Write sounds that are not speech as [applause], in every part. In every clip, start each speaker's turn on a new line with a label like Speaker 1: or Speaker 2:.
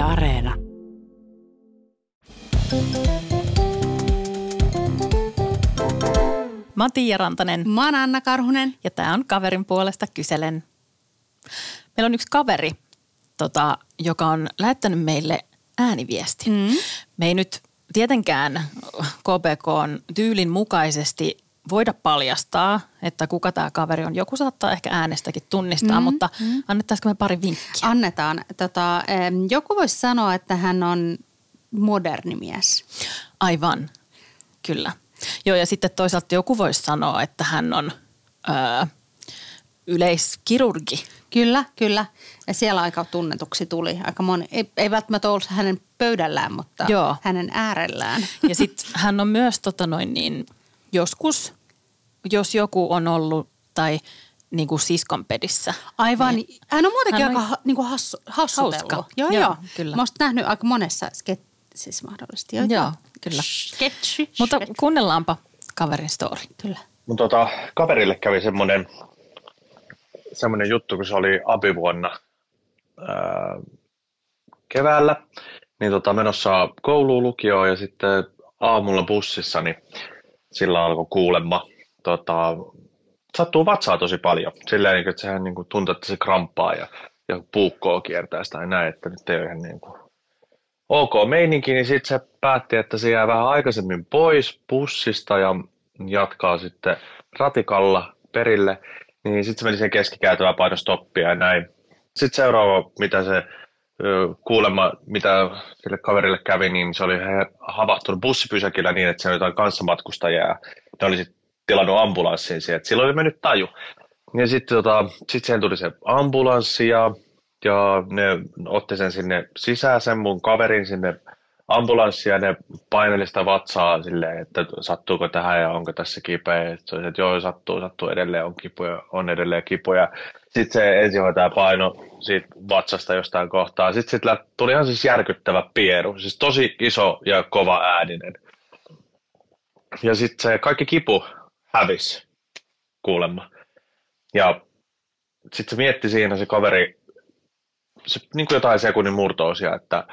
Speaker 1: Yle Areena.
Speaker 2: Mä oon Tiia Rantanen
Speaker 3: Mä oon Anna Karhunen.
Speaker 2: ja tää on kaverin puolesta kyselen. Meillä on yksi kaveri, tota, joka on lähettänyt meille ääniviestin. Mm. Me ei nyt tietenkään KPKn tyylin mukaisesti voida paljastaa, että kuka tämä kaveri on. Joku saattaa ehkä äänestäkin tunnistaa, mm, mutta mm. annettaisiko me pari vinkkiä?
Speaker 3: Annetaan. Tota, joku voisi sanoa, että hän on moderni mies.
Speaker 2: Aivan, kyllä. Joo, ja sitten toisaalta joku voisi sanoa, että hän on öö, yleiskirurgi.
Speaker 3: Kyllä, kyllä. Ja siellä aika tunnetuksi tuli. Aika moni, ei, ei välttämättä ollut hänen pöydällään, mutta
Speaker 2: Joo.
Speaker 3: hänen äärellään.
Speaker 2: Ja sitten hän on myös tota noin niin, joskus, jos joku on ollut tai niin kuin siskonpedissä.
Speaker 3: Aivan. Niin, hän on muutenkin
Speaker 2: hän on-
Speaker 3: aika ha, niin kuin hassu, hassutellut.
Speaker 2: Hauska.
Speaker 3: Joo,
Speaker 2: Joo,
Speaker 3: joo.
Speaker 2: kyllä.
Speaker 3: Mä oon nähnyt aika monessa sketsissä mahdollisesti. Joo,
Speaker 2: Joo, kyllä.
Speaker 3: Sketchi.
Speaker 2: Mutta
Speaker 3: sketchi.
Speaker 2: kuunnellaanpa kaverin story.
Speaker 3: Kyllä.
Speaker 4: Mun tota, kaverille kävi semmoinen, semmoinen juttu, kun se oli abivuonna ää, keväällä, niin tota, menossa kouluun lukioon ja sitten aamulla bussissa, niin sillä alkoi kuulemma, tota, sattuu vatsaa tosi paljon. Silleen, niin että sehän niin kuin, tuntuu, että se kramppaa ja, ja puukkoa kiertää sitä näin, että nyt ei ole ihan niin kuin, ok meininki, niin sitten se päätti, että se jää vähän aikaisemmin pois bussista ja jatkaa sitten ratikalla perille, niin sitten se meni sen keskikäytävä paino stoppia ja näin. Sitten seuraava, mitä se kuulemma, mitä sille kaverille kävi, niin se oli havahtunut bussipysäkillä niin, että se oli jotain kanssamatkustajia. ja Ne oli sitten tilannut ambulanssin siihen, että sillä oli mennyt taju. Ja sitten tota, sit siihen tuli se ambulanssi ja, ja ne otti sen sinne sisään, sen mun kaverin sinne ambulanssia ja ne paineli sitä vatsaa silleen, että sattuuko tähän ja onko tässä kipeä. Oli, että joo, sattuu, sattuu edelleen, on kipuja, on edelleen kipuja. Sitten se ensihoitaja paino siitä vatsasta jostain kohtaa. Sitten sit lä- tuli ihan siis järkyttävä pieru, siis tosi iso ja kova ääninen. Ja sitten se kaikki kipu hävisi kuulemma. Ja sitten se mietti siinä se kaveri, se, niin kuin jotain sekunnin murtoosia, että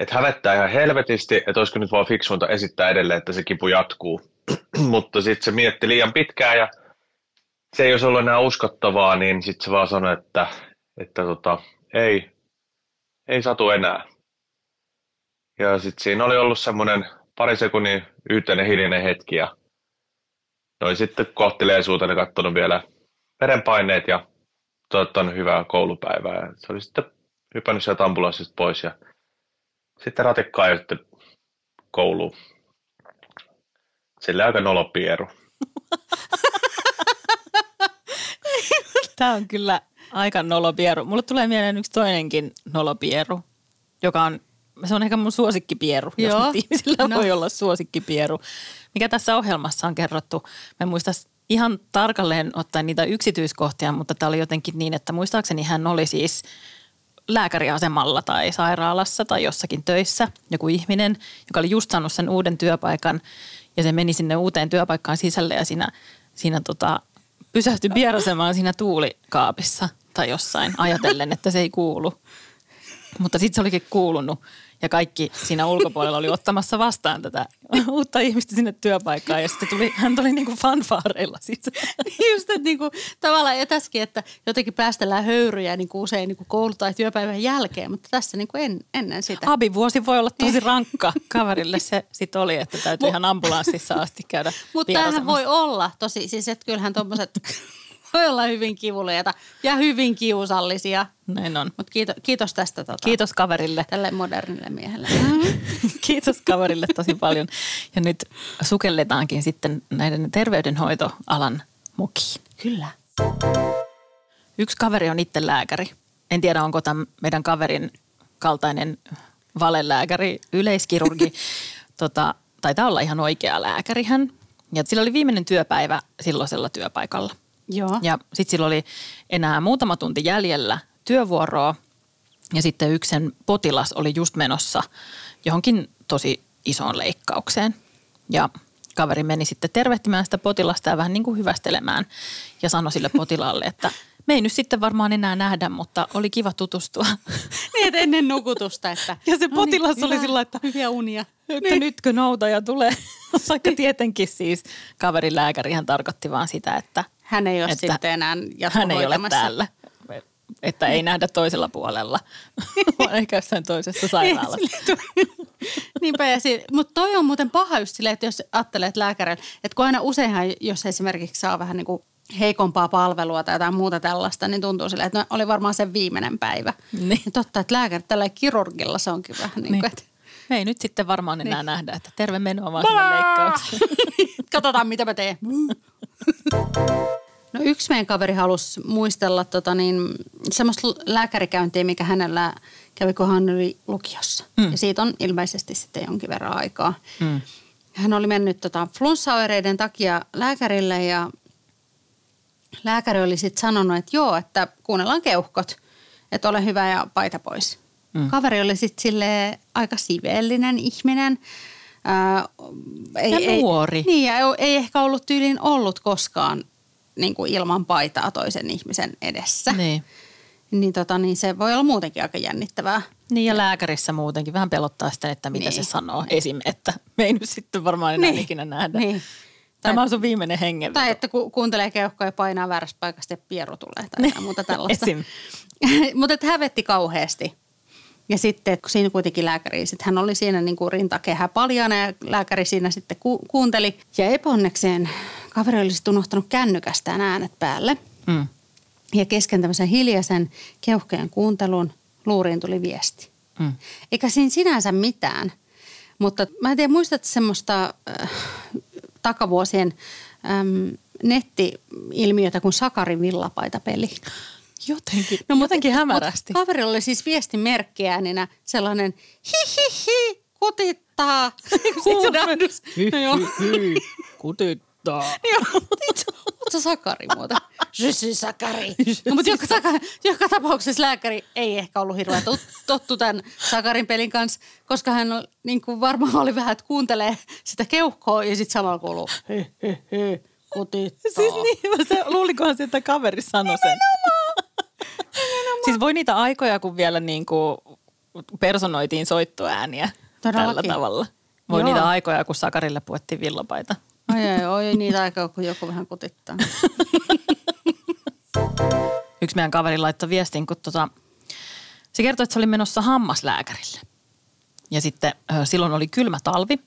Speaker 4: että hävettää ihan helvetisti, että olisiko nyt vaan fiksuinta esittää edelleen, että se kipu jatkuu. [clears throat] Mutta sitten se mietti liian pitkään ja se ei olisi ollut enää uskottavaa, niin sitten se vaan sanoi, että, että tota, ei, ei satu enää. Ja sitten siinä oli ollut semmoinen pari sekunnin yhteinen hiljainen hetki ja noin sitten kohteleisuutena katsonut vielä verenpaineet ja toivottanut hyvää koulupäivää. Ja se oli sitten hypännyt sieltä ambulanssista pois ja sitten ratikkaa ja sitten kouluun. Sillä aika nolopieru. [laughs]
Speaker 2: Tämä on kyllä aika nolopieru. Mulle tulee mieleen yksi toinenkin nolopieru, joka on, se on ehkä mun suosikkipieru, jos
Speaker 3: Joo.
Speaker 2: nyt ihmisillä
Speaker 3: No.
Speaker 2: voi olla suosikkipieru. Mikä tässä ohjelmassa on kerrottu, mä en muista ihan tarkalleen ottaen niitä yksityiskohtia, mutta tämä oli jotenkin niin, että muistaakseni hän oli siis lääkäriasemalla tai sairaalassa tai jossakin töissä joku ihminen, joka oli just saanut sen uuden työpaikan ja se meni sinne uuteen työpaikkaan sisälle ja siinä, siinä tota, pysähtyi vierasemaan siinä tuulikaapissa tai jossain ajatellen, että se ei kuulu. Mutta sitten se olikin kuulunut ja kaikki siinä ulkopuolella oli ottamassa vastaan tätä uutta ihmistä sinne työpaikkaan ja sitten tuli, hän tuli niin kuin fanfaareilla sisään.
Speaker 3: Niin Just, että niinku, tavallaan ja tässäkin, että jotenkin päästellään höyryjä niinku usein niinku koulu- tai työpäivän jälkeen, mutta tässä niinku en, ennen sitä.
Speaker 2: Abivuosi voi olla tosi rankka kaverille se sitten oli, että täytyy ihan ambulanssissa asti käydä
Speaker 3: Mutta tämähän voi olla tosi, siis että kyllähän tuommoiset voi olla hyvin kivuliaita ja hyvin kiusallisia.
Speaker 2: Näin on.
Speaker 3: Mutta kiitos, kiitos tästä tota,
Speaker 2: Kiitos kaverille.
Speaker 3: tälle modernille miehelle. [laughs]
Speaker 2: Kiitos kaverille tosi paljon. Ja nyt sukelletaankin sitten näiden terveydenhoitoalan mukiin.
Speaker 3: Kyllä.
Speaker 2: Yksi kaveri on itse lääkäri. En tiedä, onko tämän meidän kaverin kaltainen valelääkäri, yleiskirurgi. [laughs] tota, taitaa olla ihan oikea lääkäri hän. Ja sillä oli viimeinen työpäivä silloisella työpaikalla.
Speaker 3: Joo.
Speaker 2: Ja sitten sillä oli enää muutama tunti jäljellä työvuoroa ja sitten yksi sen potilas oli just menossa johonkin tosi isoon leikkaukseen. Ja kaveri meni sitten tervehtimään sitä potilasta ja vähän niin kuin hyvästelemään ja sanoi sille potilaalle, että me ei nyt sitten varmaan enää nähdä, mutta oli kiva tutustua. [laughs]
Speaker 3: Niin, että ennen nukutusta. Että,
Speaker 2: Ja se
Speaker 3: no
Speaker 2: potilas
Speaker 3: niin,
Speaker 2: oli sillä, että-
Speaker 3: Hyviä unia.
Speaker 2: Että nytkö noutaja tulee? [laughs] Vaikka tietenkin siis kaverin lääkäri hän tarkoitti vaan sitä, että
Speaker 3: Hän ei ole
Speaker 2: Että
Speaker 3: sitten enää
Speaker 2: hän ei ole täällä. Että ei nähdä toisella puolella, [laughs] vaan ehkä jossain toisessa sairaalassa.
Speaker 3: Niinpä, ja si- mutta toi on muuten paha just silleen, että jos ajattelee, että lääkärillä, että kun aina useinhan, jos esimerkiksi saa vähän niin kuin heikompaa palvelua tai jotain muuta tällaista, niin tuntuu silleen, että no, oli varmaan sen viimeinen päivä.
Speaker 2: Niin.
Speaker 3: Ja totta, että lääkäri tällä kirurgilla se onkin vähän niin kuin,
Speaker 2: Niin.
Speaker 3: että
Speaker 2: ei nyt sitten varmaan enää nähdä, että terve menoa vaan sinne leikkaukseen. [laughs]
Speaker 3: katsotaan mitä mä teen. No yksi meidän kaveri halusi muistella tota niin, semmoista lääkärikäyntiä, mikä hänellä kävi, kun hän oli lukiossa. Mm. Ja siitä on ilmeisesti sitten jonkin verran aikaa.
Speaker 2: Mm.
Speaker 3: Hän oli mennyt tota flunssaoireiden takia lääkärille ja lääkäri oli sitten sanonut, että joo, että kuunnellaan keuhkot, että ole hyvä ja paita pois. Mm. Kaveri oli sitten sille aika siveellinen ihminen. Ää,
Speaker 2: Ja nuori.
Speaker 3: niin, ja ei- ei ehkä ollut tyyliin ollut koskaan niin kuin ilman paitaa toisen ihmisen edessä.
Speaker 2: Niin.
Speaker 3: Niin, tota, niin se voi olla muutenkin aika jännittävää.
Speaker 2: Niin ja lääkärissä muutenkin vähän pelottaa sitä, että mitä
Speaker 3: Niin.
Speaker 2: se sanoo. Esim. että me ei nyt sitten varmaan enää
Speaker 3: Niin.
Speaker 2: ikinä nähdä.
Speaker 3: Niin.
Speaker 2: Tämä on sun viimeinen hengenveto.
Speaker 3: Tai että ku, kuuntelee keuhkoa ja painaa väärästä paikasta ja pieru tulee tai jotain muuta tällaista. [laughs]
Speaker 2: Esim. [laughs]
Speaker 3: Mutta että hävetti kauheasti. Ja sitten, kun siinä kuitenkin lääkäri, sitten hän oli siinä niin kuin rintakehä paljana ja lääkäri siinä sitten ku, kuunteli. Ja epäonnekseen kaveri oli sitten unohtanut kännykästään äänet päälle.
Speaker 2: Mm.
Speaker 3: Ja kesken tämmöisen hiljaisen keuhkojen kuuntelun luuriin tuli viesti.
Speaker 2: Mm.
Speaker 3: Eikä siinä sinänsä mitään, mutta mä en tiedä, muistatko semmoista äh, takavuosien äm, netti-ilmiötä kuin Sakarin villapaita-peli?
Speaker 2: Jotenkin, no, jotenkin hämärästi.
Speaker 3: Kaverilla oli siis viestin merkkiääninä sellainen hi hi hi, kutittaa. [laughs] Huudahdus. No joo.
Speaker 2: Kutittaa. [laughs]
Speaker 3: Joo, mutta Sakari muuta. [laughs] Je suis Sakari. No, mutta joka, taka, joka tapauksessa lääkäri ei ehkä ollut hirveän tot, tottu tämän Sakarin pelin kanssa, koska hän on, niin kuin varmaan oli vähän, että kuuntelee sitä keuhkoa ja sitten samalla kuuluu he he he, kutittaa.
Speaker 2: Siis niin, se, luulikohan se, että kaveri sanoi sen. siis voi niitä aikoja, kun vielä niin kuin personoitiin soittoääniä tällä
Speaker 3: Todellakin.
Speaker 2: tavalla. Voi
Speaker 3: Joo.
Speaker 2: niitä aikoja, kun Sakarille puettiin villapaita.
Speaker 3: Ai ai, oi niitä aikaa, kun joku vähän kutittaa. [laughs]
Speaker 2: Yksi meidän kaveri laittoi viestin, kun tota, se kertoi, että se oli menossa hammaslääkärille. Ja sitten silloin oli kylmä talvi.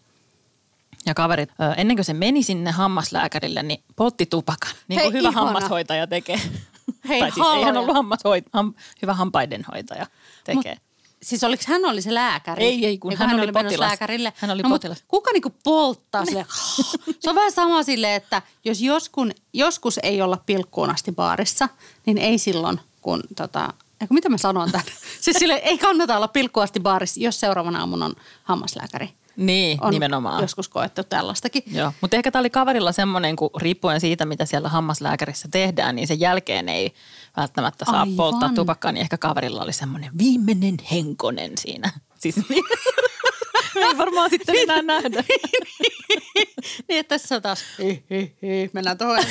Speaker 2: Ja kaverit, ennen kuin se meni sinne hammaslääkärille, niin poltti tupakan. Niin kuin
Speaker 3: Hei,
Speaker 2: hyvä
Speaker 3: ihana.
Speaker 2: hammashoitaja tekee. [laughs]
Speaker 3: Hei,
Speaker 2: tai siis ei hän ollut hammashoit, ham, hyvä hampaidenhoitaja tekee.
Speaker 3: Mut, siis oliko hän oli se lääkäri?
Speaker 2: Ei, ei, kun
Speaker 3: Ja
Speaker 2: hän oli
Speaker 3: menossa
Speaker 2: potilas.
Speaker 3: lääkärille.
Speaker 2: Hän oli
Speaker 3: no,
Speaker 2: potilas.
Speaker 3: Kuka niinku polttaa sille? [laughs] Se on vähän sama sille, että jos joskun, joskus ei olla pilkkuun asti baarissa, niin ei silloin, kun tota, Eiku, mitä mä sanon tämän? [laughs] Siis sille ei kannata olla pilkkuun asti baarissa, jos seuraavana aamuna on hammaslääkäri.
Speaker 2: Niin,
Speaker 3: On
Speaker 2: nimenomaan.
Speaker 3: joskus koettu tällaistakin.
Speaker 2: Joo, mutta ehkä tämä oli kaverilla semmoinen, kun riippuen siitä, mitä siellä hammaslääkärissä tehdään, niin sen jälkeen ei välttämättä saa
Speaker 3: Aivan.
Speaker 2: polttaa tupakkaa, niin ehkä kaverilla oli semmoinen viimeinen henkonen siinä. [laughs] Siis [laughs] me ei varmaan sitten enää nähdä. [laughs]
Speaker 3: niin, että tässä on taas, hi, hi, hi. mennään tuohon.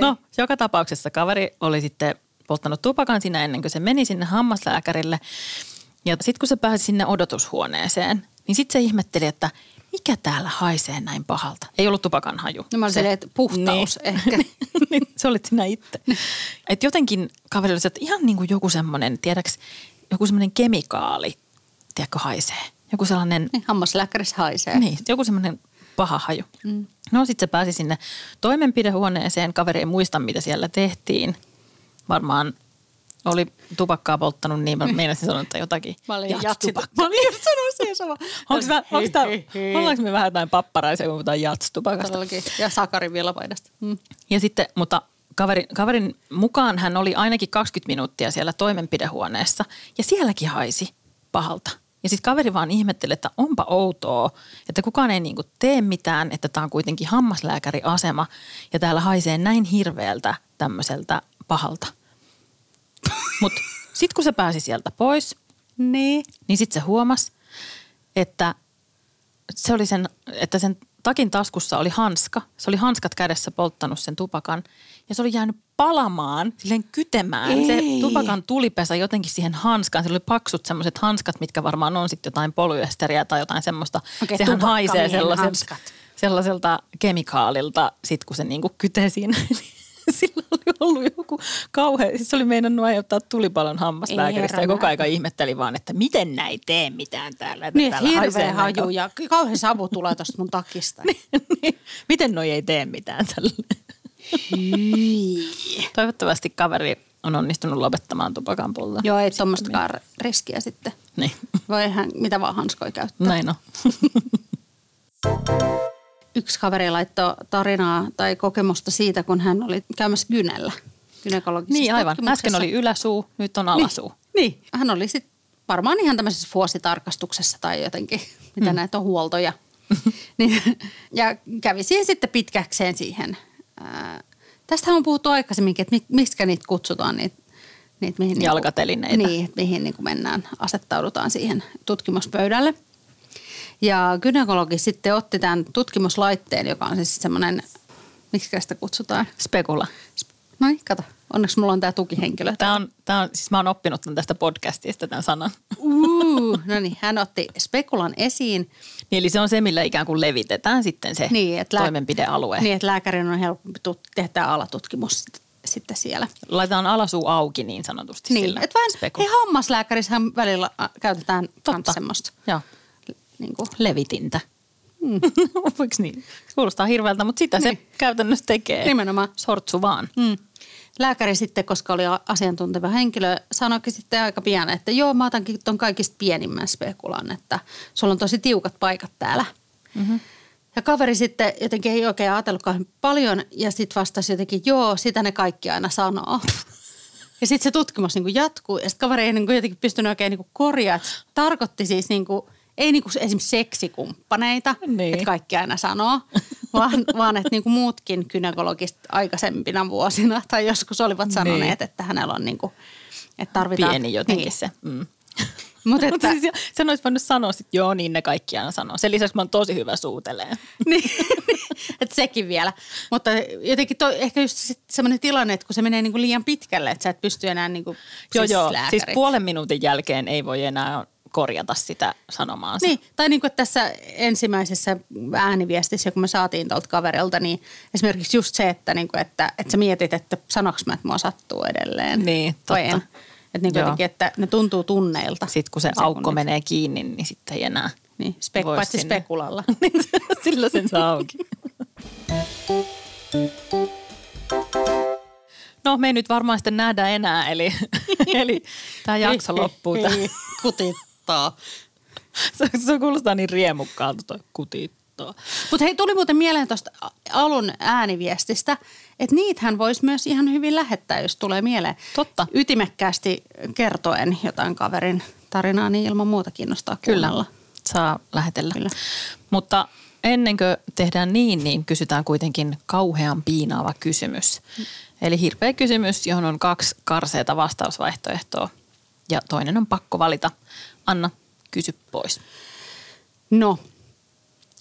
Speaker 2: No, joka tapauksessa kaveri oli sitten polttanut tupakan siinä ennen kuin se meni sinne hammaslääkärille. Ja sitten kun se pääsi sinne odotushuoneeseen, niin sitten se ihmetteli, että mikä täällä haisee näin pahalta. Ei ollut tupakan haju.
Speaker 3: No mä olin että puhtaus ehkä. [laughs]
Speaker 2: niin, se olit sinä itse. [laughs] Et jotenkin kaveri oli se, että ihan niin kuin joku semmoinen, tiedäks, joku semmoinen kemikaali, tiedätkö, haisee. Joku sellainen,
Speaker 3: Niin, hammaslääkärissä haisee.
Speaker 2: niin, joku semmoinen paha haju. Mm. No sitten se pääsi sinne toimenpidehuoneeseen. Kaveri ei muista, mitä siellä tehtiin. Varmaan oli tupakkaa polttanut, niin mä [laughs] meinasin sanoa, että jotakin
Speaker 3: Mä olin jatsitupakka. Mä olin just sanonut siihen sama. [laughs]
Speaker 2: Onko mä, onks tää, ollaanko me vähän jotain papparaisia, kun puhutaan jatstupakasta?
Speaker 3: Todellakin. Ja Sakarin villapaidasta. Mm.
Speaker 2: Ja sitten, mutta kaverin, kaverin mukaan hän oli ainakin 20 minuuttia siellä toimenpidehuoneessa ja sielläkin haisi pahalta. Ja sitten kaveri vaan ihmetteli, että onpa outoa, että kukaan ei niinku tee mitään, että tämä on kuitenkin hammaslääkäriasema ja täällä haisee näin hirveältä tämmöiseltä pahalta. Mutta sitten kun se pääsi sieltä pois,
Speaker 3: Niin.
Speaker 2: niin sitten se huomasi, että se oli sen, että sen takin taskussa oli hanska. Se oli hanskat kädessä polttanut sen tupakan ja se oli jäänyt palamaan, silleen kytemään.
Speaker 3: Ei.
Speaker 2: Se tupakan tulipesä jotenkin siihen hanskaan. Se oli paksut semmoiset hanskat, mitkä varmaan on sitten jotain polyesteriä tai jotain semmoista.
Speaker 3: Okei,
Speaker 2: Sehän haisee sellaiselta, sellaiselta kemikaalilta, sit kun se niinku kytee siinä. [laughs] Sillä ollut joku kauhean, siis se oli meinannut aiheuttaa tulipalon hammaslääkäristä ja koko aika ihmetteli vaan, että miten näin tee mitään täällä. että
Speaker 3: Niin,
Speaker 2: täällä
Speaker 3: hirveä
Speaker 2: näin
Speaker 3: haju ja kauhean savu tulee tuosta mun takista. [laughs]
Speaker 2: niin, miten noi ei tee mitään tälle?
Speaker 3: Hyi.
Speaker 2: Toivottavasti kaveri on onnistunut lopettamaan tupakan polton.
Speaker 3: Joo, ei tuommoistakaan riskiä sitten.
Speaker 2: Niin,
Speaker 3: Voi hän mitä vaan hanskoja käyttää.
Speaker 2: näin on. [laughs]
Speaker 3: Yksi kaveri laittoi tarinaa tai kokemusta siitä, kun hän oli käymässä Gynellä. Gynekologisessa
Speaker 2: Niin aivan. Äsken oli yläsuu, nyt on alasuu.
Speaker 3: Niin, niin. hän oli sitten varmaan ihan tämmöisessä vuositarkastuksessa tai jotenkin, mitä mm. näitä on huoltoja. [laughs] niin, ja kävi siihen sitten pitkäkseen siihen. Ää, tästähän on puhuttu aikaisemminkin, että mi, miksi niitä kutsutaan, niitä, niitä mihin
Speaker 2: Jalkatelineitä.
Speaker 3: Niin, mihin niin kuin mennään, asettaudutaan siihen tutkimuspöydälle. Ja gynekologi sitten otti tämän tutkimuslaitteen, joka on siis semmoinen, miksi sitä kutsutaan?
Speaker 2: Spekula.
Speaker 3: No niin, kato. Onneksi mulla on tämä tukihenkilö.
Speaker 2: Tämä on, tämä on, siis mä oon oppinut tämän tästä podcastista tämän sanan.
Speaker 3: Uh, [laughs] no niin, hän otti spekulan esiin.
Speaker 2: Niin, eli se on se, millä ikään kuin levitetään sitten se
Speaker 3: Niin, että lää-
Speaker 2: toimenpidealue.
Speaker 3: Niin, että lääkärin on helpompi tut- tehdä alatutkimus sit- sitten siellä.
Speaker 2: Laitetaan alasuu auki niin sanotusti
Speaker 3: Niin,
Speaker 2: sillä.
Speaker 3: että vähän, hei hammaslääkärissähän välillä käytetään
Speaker 2: Totta.
Speaker 3: semmoista.
Speaker 2: Joo.
Speaker 3: Niin kuin,
Speaker 2: Levitintä. Mm. [laughs] Voiko niin? Kuulostaa hirveältä, mutta sitä niin. Se käytännössä tekee.
Speaker 3: Nimenomaan.
Speaker 2: Sortsu vaan.
Speaker 3: mm. Lääkäri sitten, koska oli asiantunteva henkilö, sanoikin sitten aika pian, että joo, mä otankin ton kaikista pienimmän spekulan, että sulla on tosi tiukat paikat täällä. Mm-hmm. Ja kaveri sitten jotenkin ei oikein ajatellutkaan paljon ja sitten vastasi jotenkin, joo, sitä ne kaikki aina sanoo. [laughs] Ja sitten se tutkimus niin jatkuu ja sitten kaveri ei niin jotenkin pystynyt oikein niin kuin korjaa. että Tarkoitti siis niin kuin, ei niin kuin esimerkiksi seksikumppaneita,
Speaker 2: Niin.
Speaker 3: että kaikki aina sanoo, [laughs] vaan, vaan että niin kuin muutkin gynekologist aikaisempina vuosina tai joskus olivat sanoneet,
Speaker 2: Niin.
Speaker 3: että hänellä on niin kuin, että tarvitaan.
Speaker 2: Pieni jotenkin
Speaker 3: niin.
Speaker 2: se. Mm. [laughs]
Speaker 3: Mutta että, [laughs]
Speaker 2: siis sen olisi voinut sanoa, että joo, niin ne kaikki aina sanoo. Sen lisäksi mä oon tosi hyvä suuteleen.
Speaker 3: niin, että sekin vielä. Mutta jotenkin toi, ehkä just semmoinen tilanne, että kun se menee niin kuin liian pitkälle, että sä et pysty enää niin kuin,
Speaker 2: joo,
Speaker 3: siis
Speaker 2: joo.
Speaker 3: lääkäri.
Speaker 2: Siis puolen minuutin jälkeen ei voi enää korjata sitä sanomaansa.
Speaker 3: Niin, tai niin kuin tässä ensimmäisessä ääniviestissä, kun me saatiin tuolta kaverilta, niin esimerkiksi just se, että, niin kuin, että, että sä mietit, että sanoks mä, että mua sattuu edelleen.
Speaker 2: Niin, totta.
Speaker 3: en. Että niin jotenkin, että ne tuntuu tunneilta.
Speaker 2: Sitten kun se
Speaker 3: ne
Speaker 2: aukko
Speaker 3: sekunnit.
Speaker 2: menee kiinni, niin sitten ei enää
Speaker 3: Niin, spek- paitsi
Speaker 2: sinne.
Speaker 3: spekulalla. [laughs]
Speaker 2: Sillä sen saa auki. No me ei nyt varmaan sitten nähdä enää, eli, [laughs] eli tämä jakso loppuu. tähän.
Speaker 3: Kutittaa.
Speaker 2: Se, se kuulostaa niin riemukkaalta toi kutittaa.
Speaker 3: Mutta hei, tuli muuten mieleen tuosta alun ääniviestistä, että niitähän voisi myös ihan hyvin lähettää, jos tulee mieleen.
Speaker 2: Totta.
Speaker 3: Ytimekkäästi kertoen jotain kaverin tarinaa, niin ilman muuta kiinnostaa
Speaker 2: Kyllä,
Speaker 3: kuunnella.
Speaker 2: saa lähetellä.
Speaker 3: Kyllä.
Speaker 2: Mutta ennen kuin tehdään niin, niin kysytään kuitenkin kauhean piinaava kysymys. Eli hirveä kysymys, johon on kaksi karseeta vastausvaihtoehtoa ja toinen on pakko valita. Anna, kysy pois.
Speaker 3: No,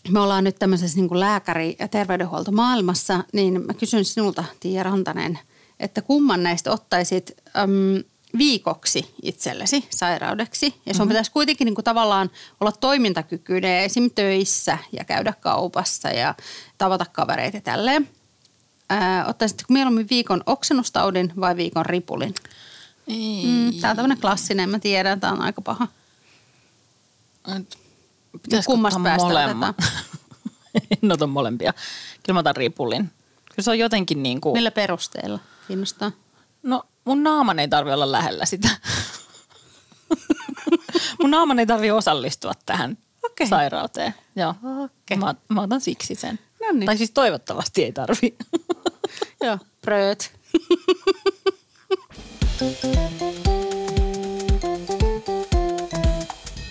Speaker 3: me ollaan nyt tämmöisessä niin kuin lääkäri- ja terveydenhuoltomaailmassa, niin mä kysyn sinulta, Tiia Rantanen, että kumman näistä ottaisit äm, viikoksi itsellesi sairaudeksi? Ja sun mm-hmm. pitäisi kuitenkin niin kuin tavallaan olla toimintakykyinen esim. töissä ja käydä kaupassa ja tavata kavereita ja tälleen. Ää, ottaisitko mieluummin viikon oksennustaudin vai viikon ripulin? Mm, tämä on tämmöinen klassinen, mä tiedän, tämä on aika paha.
Speaker 2: Pitäisikö
Speaker 3: Kummasta päästä
Speaker 2: molemmat? [laughs] en ota molempia. Kyllä mä otan ripulin. Kyllä se on jotenkin niin kuin,
Speaker 3: Millä perusteella? Kiinnostaa.
Speaker 2: no mun naaman ei tarvi olla lähellä sitä. [laughs] mun naaman ei tarvi osallistua tähän
Speaker 3: Okei.
Speaker 2: sairauteen. Joo.
Speaker 3: Okei.
Speaker 2: Mä, mä otan siksi sen.
Speaker 3: No niin.
Speaker 2: Tai siis toivottavasti ei tarvi.
Speaker 3: Joo, [laughs]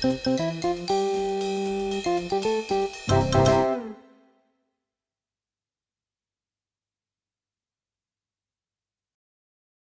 Speaker 3: Música